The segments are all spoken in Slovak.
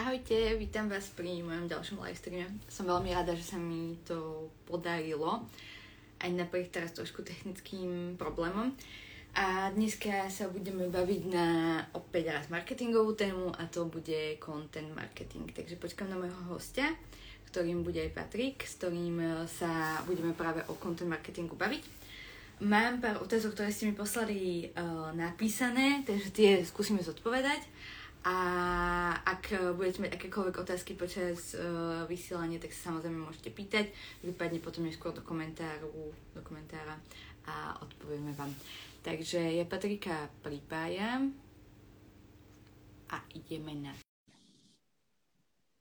Ahojte, vítam vás pri mojom ďalšom live streame. Som veľmi rada, že sa mi to podarilo, aj napriek teraz trošku technickým problémom. A dneska sa budeme baviť na opäť raz marketingovú tému a to bude content marketing. Takže počkám na môjho hostia, ktorým bude aj Patrik, s ktorým sa budeme práve o content marketingu baviť. Mám pár otázok, ktoré ste mi poslali uh, napísané, takže tie skúsime zodpovedať. A ak budete mať akékoľvek otázky počas uh, vysielania, tak sa samozrejme môžete pýtať. Vypadne potom neskôr do komentáru, do komentára a odpovieme vám. Takže ja Patrika pripájam a ideme na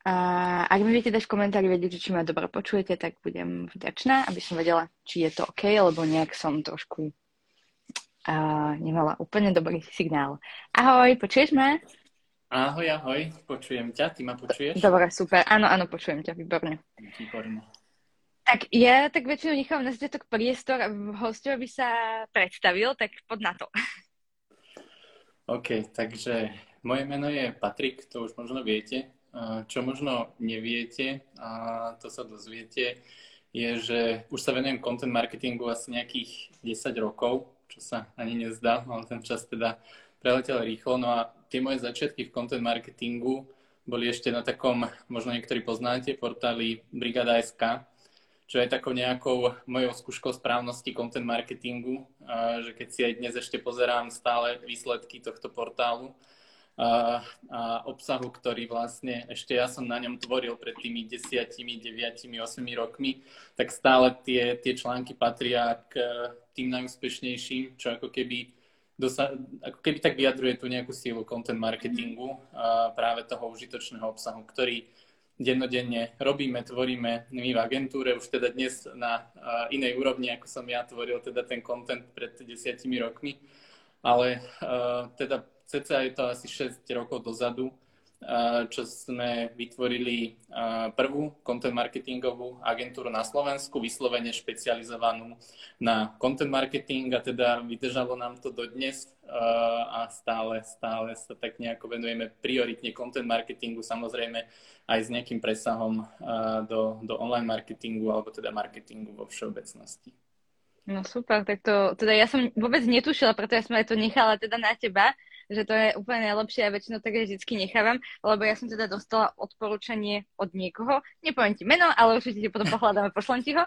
a ak mi viete dať v komentári vedieť, či ma dobre počujete, tak budem vďačná, aby som vedela, či je to OK, lebo nejak som trošku uh, nemala úplne dobrý signál. Ahoj, počuješ ma? Ahoj, ahoj, počujem ťa, ty ma počuješ? Dobre, super, áno, áno, počujem ťa, výborne. Výborne. Tak ja tak väčšinou nechám na začiatok priestor, hostia by sa predstavil, tak pod na to. OK, takže moje meno je Patrik, to už možno viete. Čo možno neviete, a to sa dozviete, je, že už sa venujem content marketingu asi nejakých 10 rokov, čo sa ani nezdá, ale ten čas teda preletel rýchlo. No a tie moje začiatky v content marketingu boli ešte na takom, možno niektorí poznáte, portáli Brigada.sk, čo je takou nejakou mojou skúškou správnosti content marketingu, že keď si aj dnes ešte pozerám stále výsledky tohto portálu a, a obsahu, ktorý vlastne ešte ja som na ňom tvoril pred tými desiatimi, deviatimi, osmi rokmi, tak stále tie, tie články patria k tým najúspešnejším, čo ako keby dosa- ako keby tak vyjadruje tú nejakú sílu content marketingu a práve toho užitočného obsahu, ktorý dennodenne robíme, tvoríme my v agentúre, už teda dnes na inej úrovni, ako som ja tvoril teda ten content pred desiatimi rokmi, ale teda ceca je to asi 6 rokov dozadu, čo sme vytvorili prvú content marketingovú agentúru na Slovensku, vyslovene špecializovanú na content marketing a teda vydržalo nám to do dnes a stále, stále sa tak nejako venujeme prioritne content marketingu, samozrejme aj s nejakým presahom do, do online marketingu alebo teda marketingu vo všeobecnosti. No super, tak to, teda ja som vôbec netušila, preto ja som aj to nechala teda na teba, že to je úplne najlepšie a väčšinou tak vždycky nechávam, lebo ja som teda dostala odporúčanie od niekoho, nepoviem ti meno, ale určite ti potom pohľadáme, pošlem ti ho.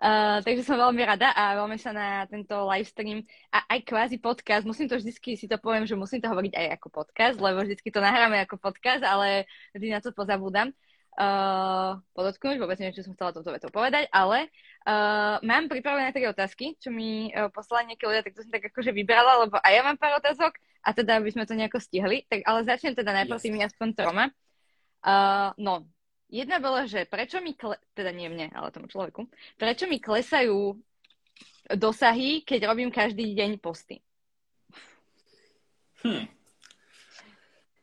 Uh, takže som veľmi rada a veľmi sa na tento live stream a aj kvázi podcast, musím to vždycky, si to poviem, že musím to hovoriť aj ako podcast, lebo vždycky to nahráme ako podcast, ale vždy na to pozabúdam. Uh, podotknúť, vôbec neviem, čo som chcela toto vetou povedať, ale uh, mám pripravené tri otázky, čo mi uh, poslali nejaké ľudia, tak to som tak akože vybrala, lebo aj ja mám pár otázok a teda by sme to nejako stihli, tak ale začnem teda najprv yes. tými aspoň troma. Uh, no, jedna bola, že prečo mi, kle- teda nie mne, ale tomu človeku, prečo mi klesajú dosahy, keď robím každý deň posty? Hm.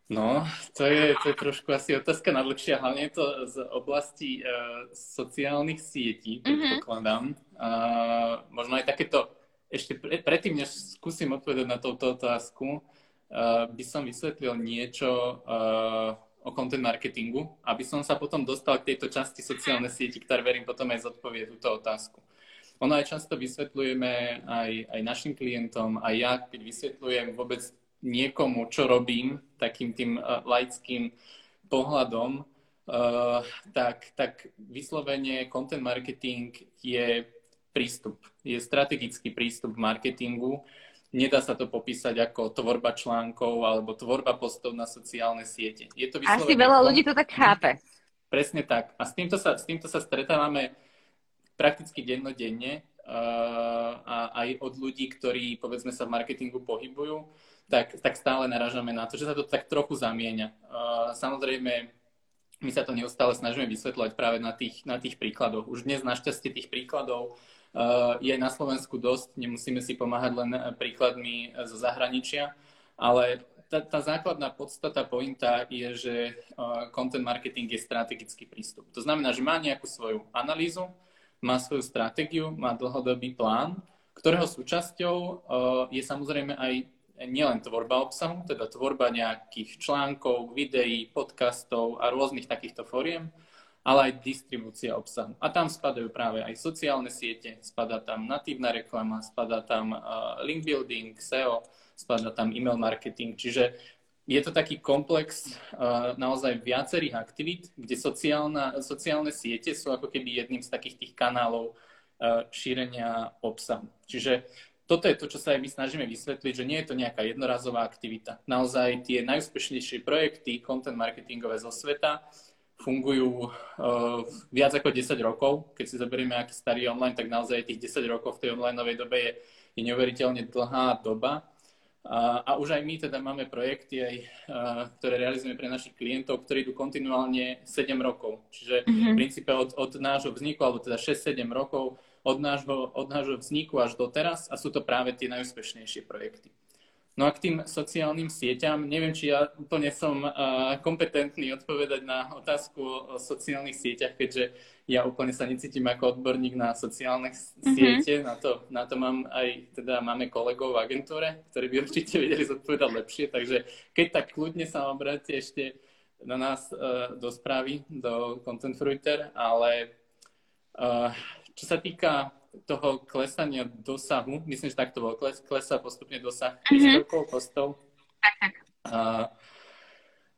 No, to je, to je trošku asi otázka na dlhšie, hlavne je to z oblasti uh, sociálnych sietí, mhm. predpokladám. Mm-hmm. Uh, možno aj takéto, ešte pre, predtým, než skúsim odpovedať na túto otázku, uh, by som vysvetlil niečo uh, o content marketingu, aby som sa potom dostal k tejto časti sociálnej sieti, ktorá verím potom aj zodpovie túto otázku. Ono aj často vysvetľujeme aj, aj našim klientom, aj ja, keď vysvetľujem vôbec niekomu, čo robím, takým tým uh, laickým pohľadom, uh, tak, tak vyslovene content marketing je prístup, je strategický prístup k marketingu. Nedá sa to popísať ako tvorba článkov alebo tvorba postov na sociálne siete. Je to Asi veľa ľudí to tak chápe. Presne tak. A s týmto sa, s týmto sa stretávame prakticky dennodenne uh, a aj od ľudí, ktorí povedzme sa v marketingu pohybujú tak, tak stále naražame na to, že sa to tak trochu zamieňa. Uh, samozrejme, my sa to neustále snažíme vysvetľovať práve na tých, na tých príkladoch. Už dnes našťastie tých príkladov je na Slovensku dosť, nemusíme si pomáhať len príkladmi zo zahraničia, ale tá, tá základná podstata, pointa je, že content marketing je strategický prístup. To znamená, že má nejakú svoju analýzu, má svoju stratégiu, má dlhodobý plán, ktorého súčasťou je samozrejme aj nielen tvorba obsahu, teda tvorba nejakých článkov, videí, podcastov a rôznych takýchto fóriem, ale aj distribúcia obsahu. A tam spadajú práve aj sociálne siete, spadá tam natívna reklama, spadá tam uh, link building, SEO, spadá tam email marketing, čiže je to taký komplex uh, naozaj viacerých aktivít, kde sociálna, sociálne siete sú ako keby jedným z takých tých kanálov uh, šírenia obsahu. Čiže toto je to, čo sa aj my snažíme vysvetliť, že nie je to nejaká jednorazová aktivita. Naozaj tie najúspešnejšie projekty content marketingové zo sveta fungujú uh, viac ako 10 rokov. Keď si zoberieme aký starý online, tak naozaj tých 10 rokov v tej online dobe je, je neuveriteľne dlhá doba. A, a už aj my teda máme projekty, aj, a, ktoré realizujeme pre našich klientov, ktorí idú kontinuálne 7 rokov. Čiže mm-hmm. v princípe od, od nášho vzniku, alebo teda 6-7 rokov, od nášho, od nášho vzniku až do teraz a sú to práve tie najúspešnejšie projekty. No a k tým sociálnym sieťam, neviem, či ja úplne som kompetentný odpovedať na otázku o sociálnych sieťach, keďže ja úplne sa necítim ako odborník na sociálne mm-hmm. siete. Na to, na to mám aj, teda máme kolegov v agentúre, ktorí by určite vedeli zodpovedať lepšie, takže keď tak kľudne sa obráte ešte na nás uh, do správy, do Content Fruiter, ale uh, čo sa týka toho klesania dosahu, myslím, že takto bolo, kles, klesá postupne dosah mm-hmm. postov. A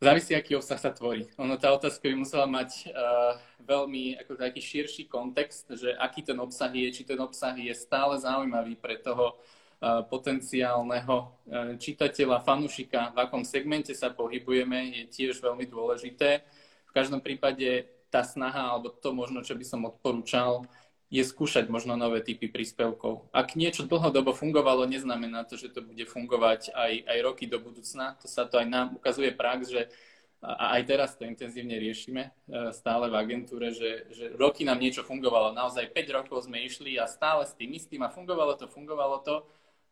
závisí, aký obsah sa tvorí. Ono, tá otázka by musela mať uh, veľmi ako taký širší kontext, že aký ten obsah je, či ten obsah je stále zaujímavý pre toho uh, potenciálneho uh, čitateľa, fanušika, v akom segmente sa pohybujeme, je tiež veľmi dôležité. V každom prípade tá snaha, alebo to možno, čo by som odporúčal, je skúšať možno nové typy príspevkov. Ak niečo dlhodobo fungovalo, neznamená to, že to bude fungovať aj, aj roky do budúcna. To sa to aj nám ukazuje prax, že a aj teraz to intenzívne riešime e, stále v agentúre, že, že roky nám niečo fungovalo. Naozaj 5 rokov sme išli a stále s tým istým a fungovalo to, fungovalo to.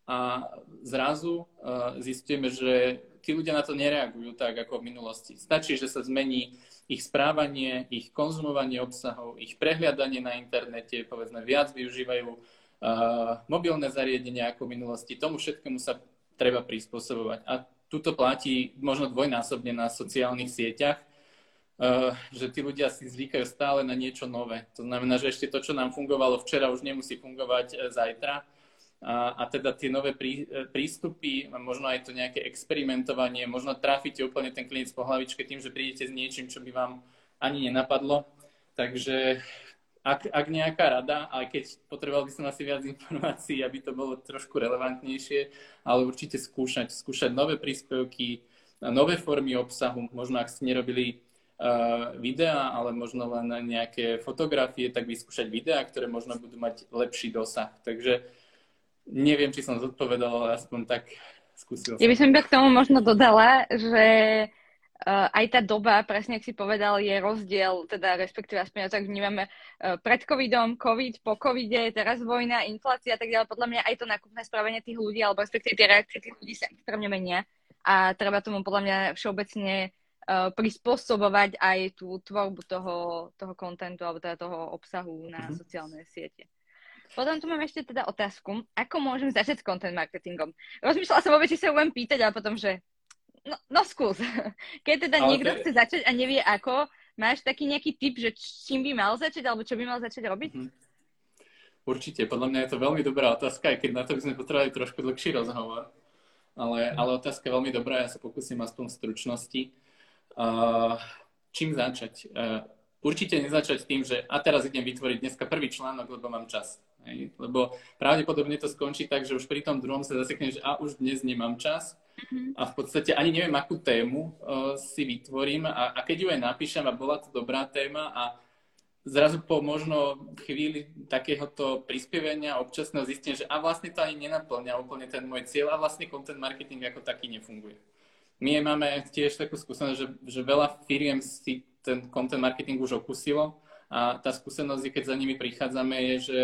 A zrazu uh, zistíme, že tí ľudia na to nereagujú tak ako v minulosti. Stačí, že sa zmení ich správanie, ich konzumovanie obsahov, ich prehliadanie na internete, povedzme viac využívajú uh, mobilné zariadenia ako v minulosti. Tomu všetkému sa treba prispôsobovať. A tuto platí možno dvojnásobne na sociálnych sieťach, uh, že tí ľudia si zvykajú stále na niečo nové. To znamená, že ešte to, čo nám fungovalo včera, už nemusí fungovať uh, zajtra a, a teda tie nové prí, e, prístupy, možno aj to nejaké experimentovanie, možno trafíte úplne ten klient po hlavičke tým, že prídete s niečím, čo by vám ani nenapadlo. Takže ak, ak nejaká rada, aj keď potreboval by som asi viac informácií, aby to bolo trošku relevantnejšie, ale určite skúšať, skúšať nové príspevky, nové formy obsahu, možno ak ste nerobili uh, videá, ale možno len nejaké fotografie, tak vyskúšať videá, ktoré možno budú mať lepší dosah. Takže Neviem, či som zodpovedal, ale aspoň tak skúsil som. Ja by som iba k tomu možno dodala, že uh, aj tá doba, presne ak si povedal, je rozdiel, teda respektíve aspoň ja tak vnímame uh, pred covidom, covid, po covide, teraz vojna, inflácia a tak ďalej. Podľa mňa aj to nákupné správanie tých ľudí, alebo respektíve tie reakcie tých ľudí sa extrémne menia a treba tomu podľa mňa všeobecne uh, prispôsobovať aj tú tvorbu toho, toho kontentu alebo teda toho obsahu na mm-hmm. sociálne siete. Potom tu mám ešte teda otázku, ako môžem začať s content marketingom. Rozmýšľala som vôbec, či sa budem pýtať, ale potom, že no, no skús. Keď teda ale niekto chce začať a nevie ako, máš taký nejaký tip, že čím by mal začať, alebo čo by mal začať robiť? Hmm. Určite, podľa mňa je to veľmi dobrá otázka, aj keď na to by sme potrebovali trošku dlhší rozhovor. Ale, ale otázka je veľmi dobrá, ja sa pokúsim aspoň v stručnosti. Uh, čím začať? Uh, určite nezačať tým, že a teraz idem vytvoriť dneska prvý článok, lebo mám čas. Hej? Lebo pravdepodobne to skončí tak, že už pri tom druhom sa zasekne, že a už dnes nemám čas mm-hmm. a v podstate ani neviem, akú tému uh, si vytvorím a, a keď ju aj napíšem a bola to dobrá téma a zrazu po možno chvíli takéhoto prispievania občasného zistím, že a vlastne to ani nenaplňa úplne ten môj cieľ a vlastne content marketing ako taký nefunguje. My máme tiež takú skúsenosť, že, že veľa firiem si ten content marketing už okusilo a tá skúsenosť, keď za nimi prichádzame, je, že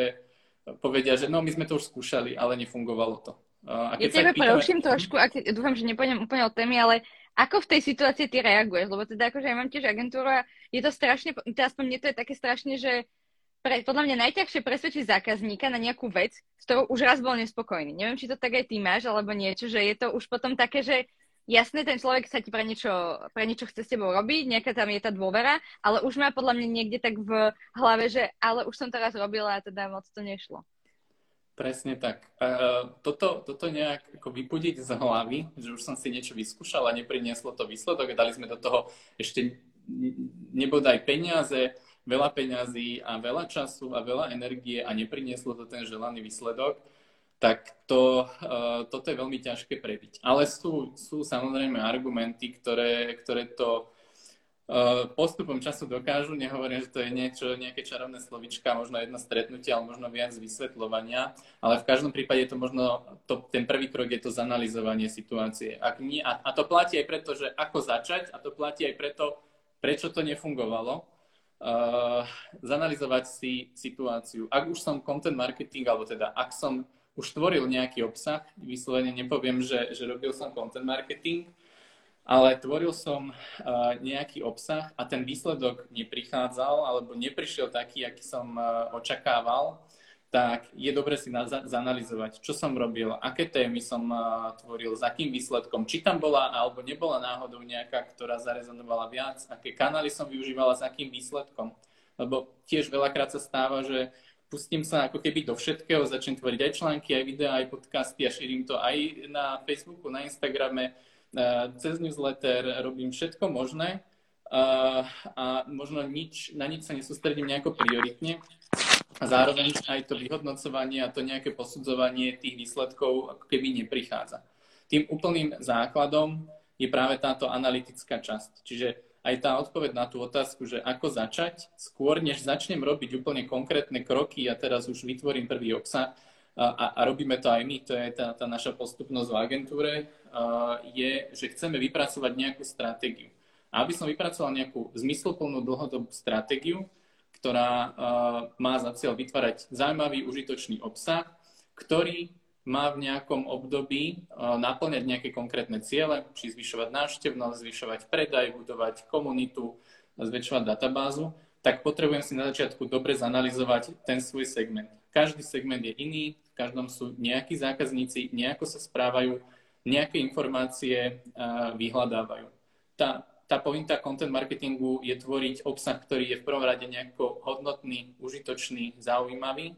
povedia, že no my sme to už skúšali, ale nefungovalo to. A keď ja teba pýtame... preruším trošku, ak, dúfam, že nepôjdem úplne od témy, ale ako v tej situácii ty reaguješ? Lebo teda akože ja mám tiež agentúru a je to strašne, to aspoň mne to je také strašne, že pre, podľa mňa najťažšie presvedčiť zákazníka na nejakú vec, s ktorou už raz bol nespokojný. Neviem, či to tak aj ty máš, alebo niečo, že je to už potom také, že jasné, ten človek sa ti pre niečo, pre niečo chce s tebou robiť, nejaká tam je tá dôvera, ale už má podľa mňa niekde tak v hlave, že ale už som to raz robila a teda moc to nešlo. Presne tak. Toto, toto nejak ako vypudiť z hlavy, že už som si niečo vyskúšal a neprinieslo to výsledok a dali sme do toho ešte nebodaj peniaze, veľa peňazí a veľa času a veľa energie a neprinieslo to ten želaný výsledok, tak to, uh, toto je veľmi ťažké prebiť. Ale sú, sú samozrejme argumenty, ktoré, ktoré to uh, postupom času dokážu. Nehovorím, že to je niečo, nejaké čarovné slovička, možno jedno stretnutie, ale možno viac vysvetľovania. Ale v každom prípade to možno, to, ten prvý krok je to zanalizovanie situácie. Ak nie, a, a to platí aj preto, že ako začať, a to platí aj preto, prečo to nefungovalo uh, zanalizovať si situáciu. Ak už som content marketing, alebo teda ak som už tvoril nejaký obsah, vyslovene nepoviem, že, že robil som content marketing, ale tvoril som uh, nejaký obsah a ten výsledok neprichádzal alebo neprišiel taký, aký som uh, očakával, tak je dobre si na, zanalizovať, čo som robil, aké témy som uh, tvoril, za akým výsledkom, či tam bola alebo nebola náhodou nejaká, ktorá zarezonovala viac, aké kanály som využívala, s akým výsledkom. Lebo tiež veľakrát sa stáva, že pustím sa ako keby do všetkého, začnem tvoriť aj články, aj videá, aj podcasty a šírim to aj na Facebooku, na Instagrame, uh, cez newsletter, robím všetko možné uh, a možno nič, na nič sa nesústredím nejako prioritne a zároveň aj to vyhodnocovanie a to nejaké posudzovanie tých výsledkov ako keby neprichádza. Tým úplným základom je práve táto analytická časť. Čiže aj tá odpoveď na tú otázku, že ako začať, skôr než začnem robiť úplne konkrétne kroky a teraz už vytvorím prvý obsah a, a, a robíme to aj my, to je tá, tá naša postupnosť v agentúre, je, že chceme vypracovať nejakú stratégiu. A aby som vypracoval nejakú zmysluplnú dlhodobú stratégiu, ktorá uh, má za cieľ vytvárať zaujímavý, užitočný obsah, ktorý má v nejakom období uh, naplňať nejaké konkrétne ciele, či zvyšovať návštevnosť, zvyšovať predaj, budovať komunitu, zväčšovať databázu, tak potrebujem si na začiatku dobre zanalizovať ten svoj segment. Každý segment je iný, v každom sú nejakí zákazníci, nejako sa správajú, nejaké informácie uh, vyhľadávajú. Tá tá pointa content marketingu je tvoriť obsah, ktorý je v prvom rade nejako hodnotný, užitočný, zaujímavý.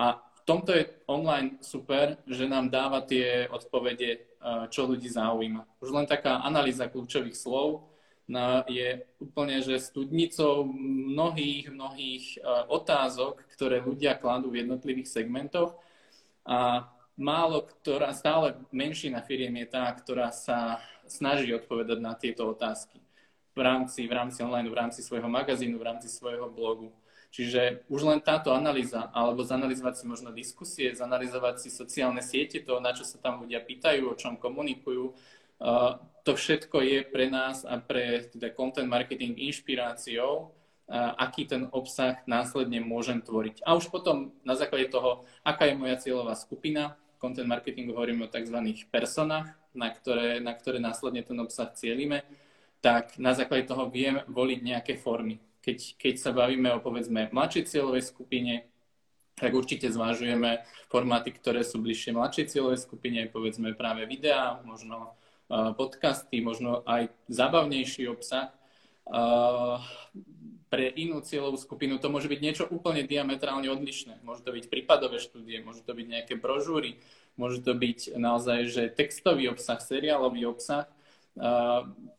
A tomto je online super, že nám dáva tie odpovede, eh, čo ľudí zaujíma. Už len taká analýza kľúčových slov je úplne, že studnicou mnohých, mnohých eh, otázok, ktoré ľudia kladú v jednotlivých segmentoch. A málo ktorá, stále menšina firiem je tá, ktorá sa snaží odpovedať na tieto otázky v rámci, v rámci online, v rámci svojho magazínu, v rámci svojho blogu. Čiže už len táto analýza, alebo zanalizovať si možno diskusie, zanalizovať si sociálne siete, to, na čo sa tam ľudia pýtajú, o čom komunikujú, uh, to všetko je pre nás a pre teda content marketing inšpiráciou, uh, aký ten obsah následne môžem tvoriť. A už potom na základe toho, aká je moja cieľová skupina, content marketingu hovoríme o tzv. personách, na ktoré, na ktoré následne ten obsah cieľime, tak na základe toho viem voliť nejaké formy. Keď, keď sa bavíme o povedzme mladšej cieľovej skupine, tak určite zvážujeme formáty, ktoré sú bližšie mladšej cieľovej skupine, povedzme práve videá, možno podcasty, možno aj zábavnejší obsah. Pre inú cieľovú skupinu to môže byť niečo úplne diametrálne odlišné. Môže to byť prípadové štúdie, môže to byť nejaké brožúry, Môže to byť naozaj, že textový obsah, seriálový obsah.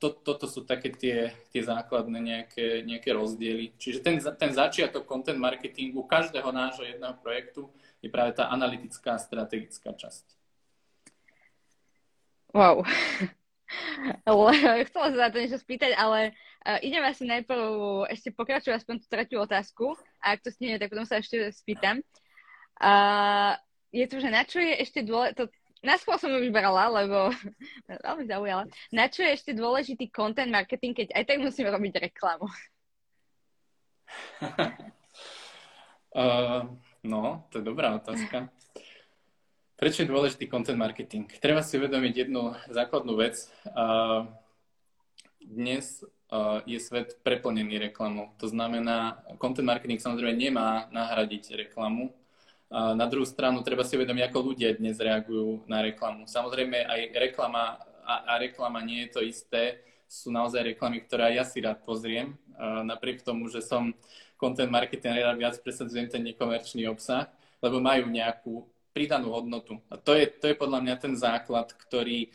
To, toto sú také tie, tie základné nejaké, nejaké rozdiely. Čiže ten, ten začiatok content marketingu každého nášho jedného projektu je práve tá analytická strategická časť. Wow. Chcela sa za to niečo spýtať, ale uh, idem asi najprv ešte pokračovať aspoň tú tretiu otázku a ak to stihne, tak potom sa ešte spýtam. Uh, je tu, že na čo je ešte dôležité, na skôr som ju vybrala, lebo veľmi zaujala. Na čo je ešte dôležitý content marketing, keď aj tak musíme robiť reklamu? uh, no, to je dobrá otázka. Prečo je dôležitý content marketing? Treba si uvedomiť jednu základnú vec. Uh, dnes je svet preplnený reklamou. To znamená, content marketing samozrejme nemá nahradiť reklamu. Na druhú stranu treba si uvedomiť, ako ľudia dnes reagujú na reklamu. Samozrejme aj reklama a, a reklama nie je to isté. Sú naozaj reklamy, ktoré ja si rád pozriem. Napriek tomu, že som content marketer, ja viac presadzujem ten nekomerčný obsah, lebo majú nejakú pridanú hodnotu. A to je, to je podľa mňa ten základ, ktorý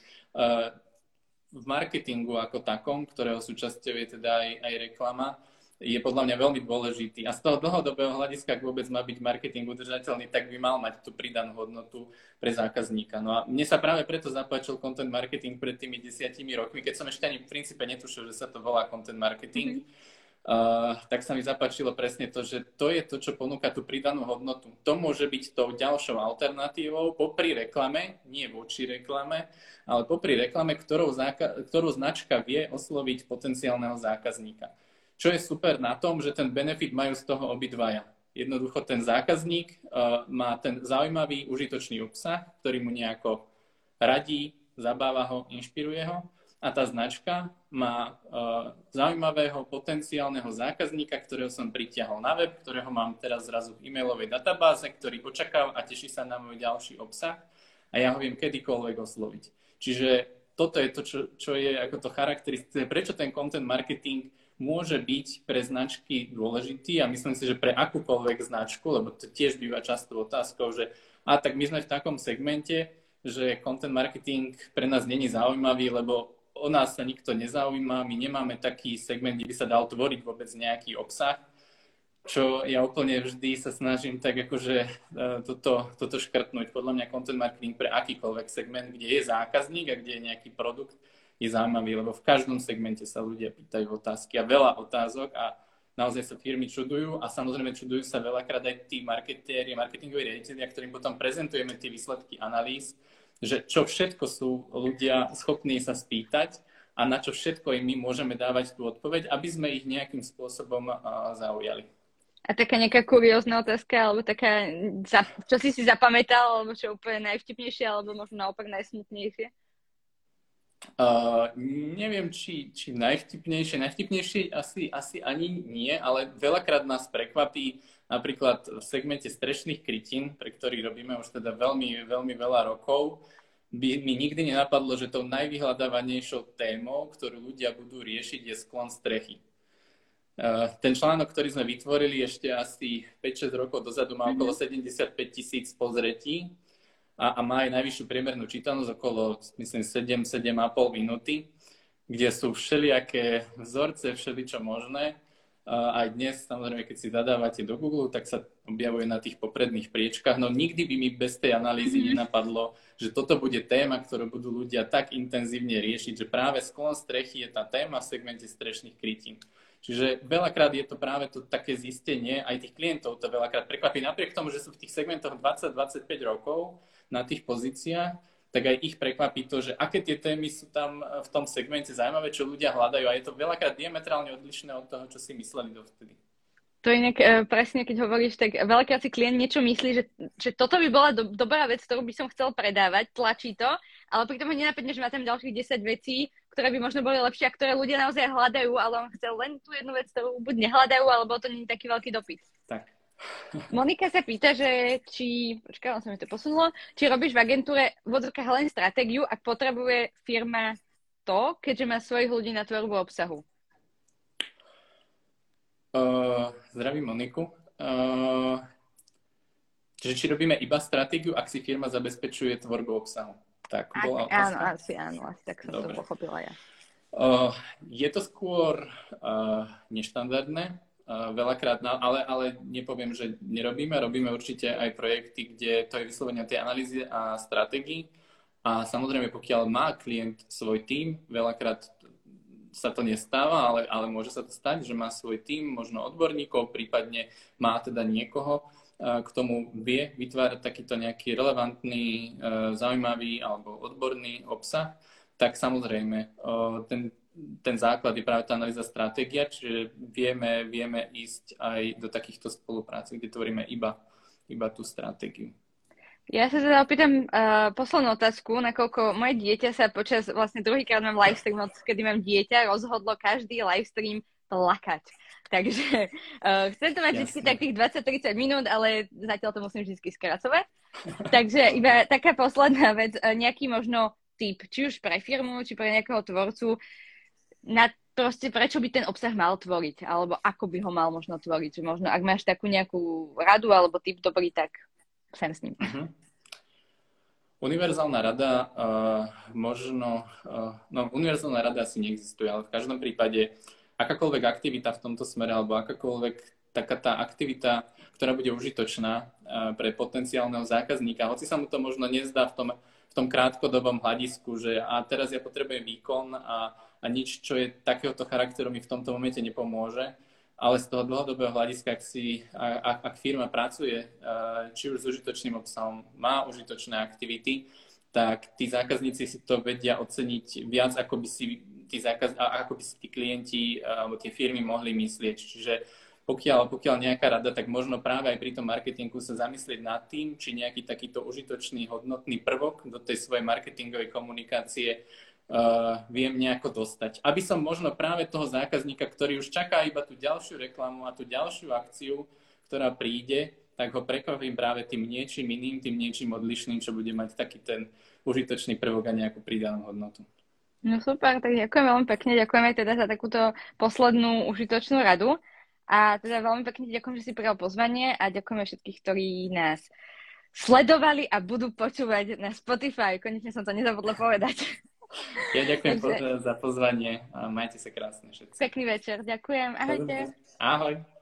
v marketingu ako takom, ktorého súčasťou je teda aj, aj reklama, je podľa mňa veľmi dôležitý. A z toho dlhodobého hľadiska, ak vôbec má byť marketing udržateľný, tak by mal mať tú pridanú hodnotu pre zákazníka. No a mne sa práve preto zapáčil content marketing pred tými desiatimi rokmi, keď som ešte ani v princípe netušil, že sa to volá content marketing. Mm-hmm Uh, tak sa mi zapáčilo presne to, že to je to, čo ponúka tú pridanú hodnotu. To môže byť tou ďalšou alternatívou popri reklame, nie voči reklame, ale popri reklame, ktorou, záka- ktorou značka vie osloviť potenciálneho zákazníka. Čo je super na tom, že ten benefit majú z toho obidvaja. Jednoducho ten zákazník uh, má ten zaujímavý, užitočný obsah, ktorý mu nejako radí, zabáva ho, inšpiruje ho a tá značka má uh, zaujímavého potenciálneho zákazníka, ktorého som pritiahol na web, ktorého mám teraz zrazu v e-mailovej databáze, ktorý očakáva a teší sa na môj ďalší obsah a ja ho viem kedykoľvek osloviť. Čiže toto je to, čo, čo je ako to charakteristické, prečo ten content marketing môže byť pre značky dôležitý a myslím si, že pre akúkoľvek značku, lebo to tiež býva často otázkou, že a tak my sme v takom segmente, že content marketing pre nás není zaujímavý, lebo o nás sa nikto nezaujíma, my nemáme taký segment, kde by sa dal tvoriť vôbec nejaký obsah, čo ja úplne vždy sa snažím tak akože e, toto, toto škrtnúť. Podľa mňa content marketing pre akýkoľvek segment, kde je zákazník a kde je nejaký produkt, je zaujímavý, lebo v každom segmente sa ľudia pýtajú otázky a veľa otázok a naozaj sa firmy čudujú a samozrejme čudujú sa veľakrát aj tí marketéri, marketingoví riaditeľia, ktorým potom prezentujeme tie výsledky analýz že čo všetko sú ľudia schopní sa spýtať a na čo všetko im my môžeme dávať tú odpoveď, aby sme ich nejakým spôsobom zaujali. A taká nejaká kuriózna otázka, alebo taká, čo si si zapamätal, alebo čo úplne najvtipnejšie, alebo možno naopak najsmutnejšie? Uh, neviem, či, či najvtipnejšie. Najvtipnejšie asi, asi ani nie, ale veľakrát nás prekvapí napríklad v segmente strešných krytín, pre ktorý robíme už teda veľmi, veľmi veľa rokov, by mi nikdy nenapadlo, že tou najvyhľadávanejšou témou, ktorú ľudia budú riešiť, je sklon strechy. Ten článok, ktorý sme vytvorili ešte asi 5-6 rokov dozadu, má okolo 75 mhm. tisíc pozretí a, a má aj najvyššiu priemernú čítanosť okolo, myslím, 7-7,5 minúty, kde sú všelijaké vzorce, všeličo možné. A aj dnes, samozrejme, keď si zadávate do Google, tak sa objavuje na tých popredných priečkách. No nikdy by mi bez tej analýzy mm-hmm. nenapadlo, že toto bude téma, ktorú budú ľudia tak intenzívne riešiť, že práve sklon strechy je tá téma v segmente strešných krytín. Čiže veľakrát je to práve to také zistenie, aj tých klientov to veľakrát prekvapí, napriek tomu, že sú v tých segmentoch 20-25 rokov, na tých pozíciách, tak aj ich prekvapí to, že aké tie témy sú tam v tom segmente zaujímavé, čo ľudia hľadajú a je to veľakrát diametrálne odlišné od toho, čo si mysleli dovtedy. To nejak, e, presne, keď hovoríš, tak veľakrát si klient niečo myslí, že, že toto by bola do, dobrá vec, ktorú by som chcel predávať, tlačí to, ale pritom ho nenapadne, že má tam ďalších 10 vecí, ktoré by možno boli lepšie a ktoré ľudia naozaj hľadajú, ale on chcel len tú jednu vec, ktorú buď nehľadajú, alebo to nie je taký veľký dopyt. Monika sa pýta, že či, počkaj, on sa mi to posunulo, či robíš v agentúre v odzorkách len stratégiu, ak potrebuje firma to, keďže má svojich ľudí na tvorbu obsahu. Uh, zdravím Moniku. Uh, čiže či robíme iba stratégiu, ak si firma zabezpečuje tvorbu obsahu. Tak, ak, bola áno, asi áno, asi tak som Dobre. to pochopila ja. Uh, je to skôr uh, neštandardné, veľakrát, ale, ale nepoviem, že nerobíme. Robíme určite aj projekty, kde to je vyslovene tej analýzy a stratégii. A samozrejme, pokiaľ má klient svoj tím, veľakrát sa to nestáva, ale, ale môže sa to stať, že má svoj tím, možno odborníkov, prípadne má teda niekoho, k tomu vie vytvárať takýto nejaký relevantný, zaujímavý alebo odborný obsah, tak samozrejme ten ten základ je práve tá analýza stratégia, čiže vieme, vieme ísť aj do takýchto spolupráci, kde tvoríme iba, iba tú stratégiu. Ja sa teda opýtam uh, poslednú otázku, nakoľko moje dieťa sa počas, vlastne druhýkrát mám livestream, kedy mám dieťa, rozhodlo každý livestream plakať. Takže uh, chcem to mať vždy takých 20-30 minút, ale zatiaľ to musím vždy skracovať. Takže iba taká posledná vec, uh, nejaký možno typ, či už pre firmu, či pre nejakého tvorcu, na proste prečo by ten obsah mal tvoriť, alebo ako by ho mal možno tvoriť. Možno, ak máš takú nejakú radu alebo typ dobrý, tak sem s ním. Uh-huh. Univerzálna rada, uh, možno, uh, no univerzálna rada asi neexistuje, ale v každom prípade akákoľvek aktivita v tomto smere, alebo akákoľvek taká tá aktivita, ktorá bude užitočná uh, pre potenciálneho zákazníka, hoci sa mu to možno nezdá v tom, v tom krátkodobom hľadisku, že a teraz ja potrebujem výkon a, a nič, čo je takéhoto charakteru mi v tomto momente nepomôže, ale z toho dlhodobého hľadiska, ak, si, ak, ak firma pracuje či už s užitočným obsahom, má užitočné aktivity, tak tí zákazníci si to vedia oceniť viac, ako by si tí, zákaz, ako by si tí klienti alebo tie firmy mohli myslieť. Čiže pokiaľ, pokiaľ nejaká rada, tak možno práve aj pri tom marketingu sa zamyslieť nad tým, či nejaký takýto užitočný, hodnotný prvok do tej svojej marketingovej komunikácie uh, viem nejako dostať. Aby som možno práve toho zákazníka, ktorý už čaká iba tú ďalšiu reklamu a tú ďalšiu akciu, ktorá príde, tak ho prekvapím práve tým niečím iným, tým niečím odlišným, čo bude mať taký ten užitočný prvok a nejakú pridanú hodnotu. No super, tak ďakujem veľmi pekne, ďakujeme teda za takúto poslednú užitočnú radu a teda veľmi pekne ďakujem, že si prijal pozvanie a ďakujeme všetkých, ktorí nás sledovali a budú počúvať na Spotify. Konečne som to nezabudla povedať. Ja ďakujem Takže... za pozvanie a majte sa krásne všetci. Pekný večer, ďakujem. Ahojte. Ahoj.